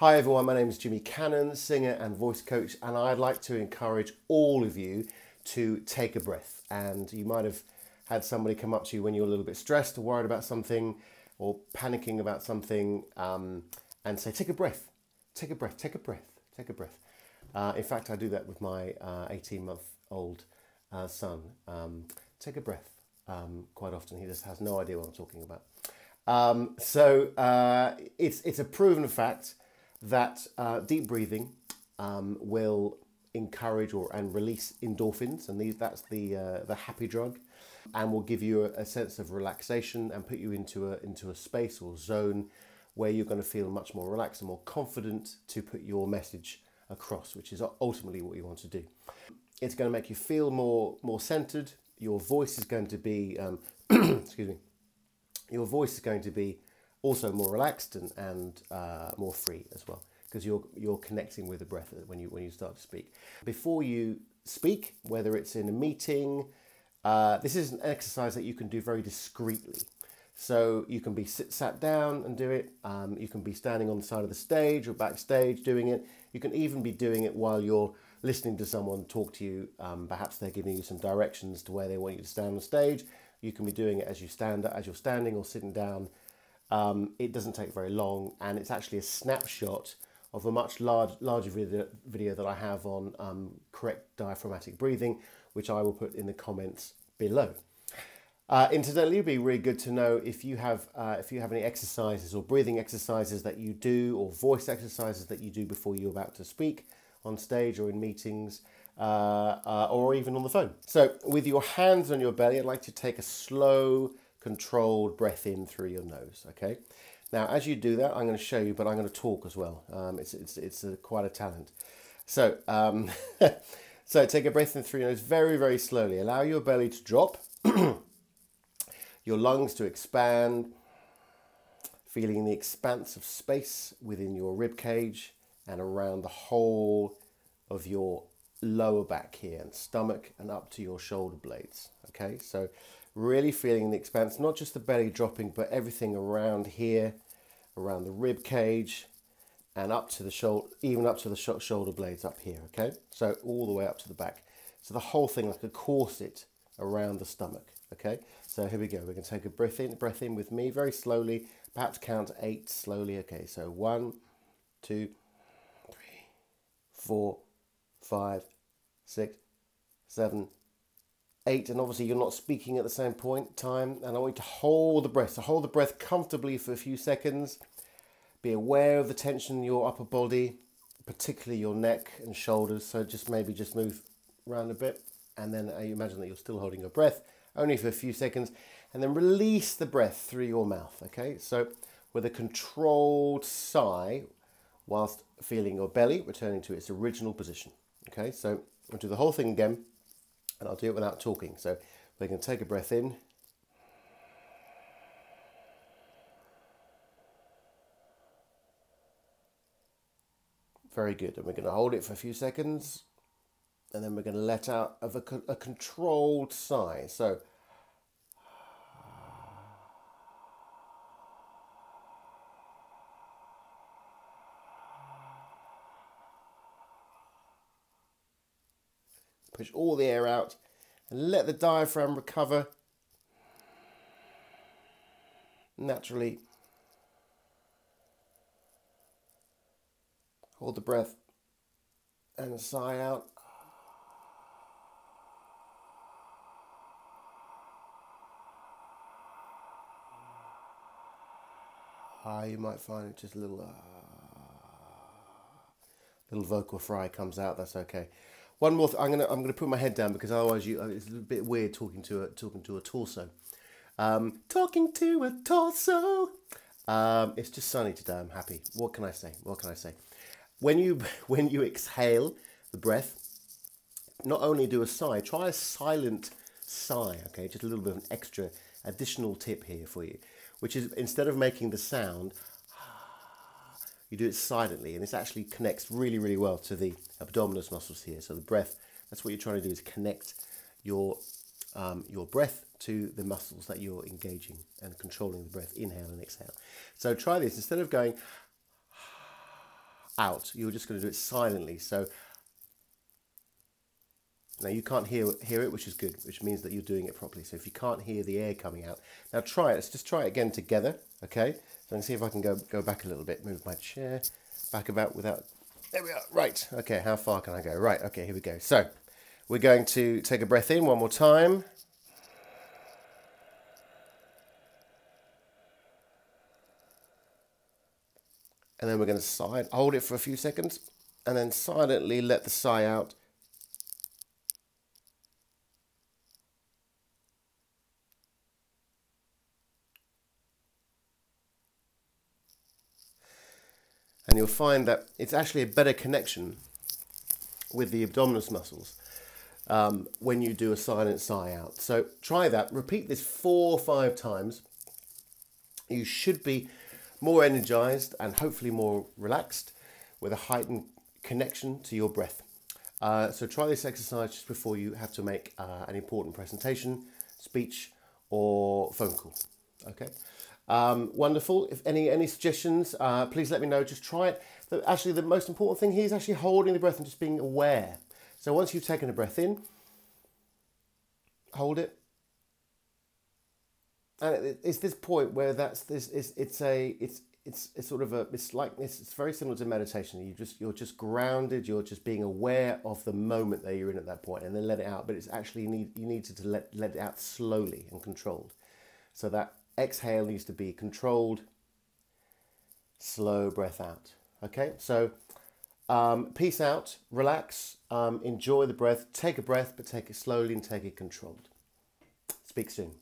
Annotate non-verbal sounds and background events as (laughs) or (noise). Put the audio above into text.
Hi everyone, my name is Jimmy Cannon, singer and voice coach, and I'd like to encourage all of you to take a breath. And you might have had somebody come up to you when you're a little bit stressed or worried about something or panicking about something um, and say, Take a breath, take a breath, take a breath, take a breath. Uh, in fact, I do that with my 18 uh, month old uh, son. Um, take a breath um, quite often. He just has no idea what I'm talking about. Um, so uh, it's, it's a proven fact that uh, deep breathing um, will encourage or and release endorphins, and these, that's the uh, the happy drug, and will give you a, a, sense of relaxation and put you into a into a space or zone where you're going to feel much more relaxed and more confident to put your message across, which is ultimately what you want to do. It's going to make you feel more more centered. Your voice is going to be um, (clears throat) excuse me. Your voice is going to be also more relaxed and, and uh, more free as well because you're you're connecting with the breath when you when you start to speak. Before you speak, whether it's in a meeting, uh, this is an exercise that you can do very discreetly. So you can be sit, sat down and do it. Um, you can be standing on the side of the stage or backstage doing it. You can even be doing it while you're listening to someone talk to you. Um, perhaps they're giving you some directions to where they want you to stand on stage. You can be doing it as you stand as you're standing or sitting down um, it doesn't take very long, and it's actually a snapshot of a much large, larger video, video that I have on um, correct diaphragmatic breathing, which I will put in the comments below. Uh, incidentally, it'd be really good to know if you have uh, if you have any exercises or breathing exercises that you do, or voice exercises that you do before you're about to speak on stage or in meetings, uh, uh or even on the phone. So, with your hands on your belly, I'd like to take a slow controlled breath in through your nose. Okay. Now, as you do that, I'm going to show you, but I'm going to talk as well. Um, it's it's it's a, quite a talent. So um, (laughs) so take a breath in through your nose very very slowly. Allow your belly to drop, (clears throat) your lungs to expand, feeling the expanse of space within your rib cage and around the whole of your lower back here and stomach and up to your shoulder blades. Okay, so really feeling the expanse, not just the belly dropping, but everything around here, around the rib cage, and up to the shoulder, even up to the sh shoulder blades up here. Okay, so all the way up to the back. So the whole thing like a corset around the stomach. Okay, so here we go. We're going to take a breath in, breath in with me very slowly. Perhaps count eight slowly. Okay, so one, two, three, four, five, six, seven, eight, and obviously you're not speaking at the same point time. And I want you to hold the breath. So hold the breath comfortably for a few seconds. Be aware of the tension in your upper body, particularly your neck and shoulders. So just maybe just move around a bit, and then uh, I imagine that you're still holding your breath, only for a few seconds, and then release the breath through your mouth. Okay, so with a controlled sigh, whilst feeling your belly returning to its original position. Okay, so I'll do the whole thing again and I'll do it without talking. So we're going to take a breath in. Very good. And we're going to hold it for a few seconds. And then we're going to let out of a, a controlled sigh. So Push all the air out and let the diaphragm recover naturally. Hold the breath and sigh out. Ah, you might find it just a little, uh, little vocal fry comes out. That's okay. One more. Th- I'm gonna I'm gonna put my head down because otherwise you uh, it's a bit weird talking to a talking to a torso. Um, talking to a torso. Um, it's just sunny today. I'm happy. What can I say? What can I say? When you (laughs) when you exhale the breath, not only do a sigh. Try a silent sigh. Okay, just a little bit of an extra additional tip here for you, which is instead of making the sound, you do it silently, and this actually connects really, really well to the abdominis muscles here. So the breath, that's what you're trying to do is connect your um, your breath to the muscles that you're engaging and controlling the breath, inhale and exhale. So try this instead of going, (sighs) out. You're just going to do it silently. So now you can't hear hear it, which is good, which means that you're doing it properly. So if you can't hear the air coming out, now try it. Let's just try it again together. Okay. So I'm see if I can go go back a little bit. Move my chair back about without. There we are. Right. Okay. How far can I go? Right. Okay. Here we go. So we're going to take a breath in one more time. And then we're going to side, hold it for a few seconds, and then silently let the sigh out and you'll find that it's actually a better connection with the abdominal muscles um, when you do a silent sigh out. So try that. Repeat this four or five times. You should be more energized and hopefully more relaxed with a heightened connection to your breath. Uh, so try this exercise just before you have to make uh, an important presentation, speech, or phone call. Okay. Um, wonderful. If any any suggestions, uh, please let me know. Just try it. The, actually, the most important thing here is actually holding the breath and just being aware. So once you've taken a breath in, hold it. And it's this point where that's this. It's, it's a it's it's it's sort of a it's like it's, it's very similar to meditation. You just you're just grounded. You're just being aware of the moment that you're in at that point, and then let it out. But it's actually you need you need to let let it out slowly and controlled, so that exhale needs to be controlled, slow breath out. Okay, so um, peace out, relax, um, enjoy the breath, take a breath, but take it slowly and take it controlled. Speak soon.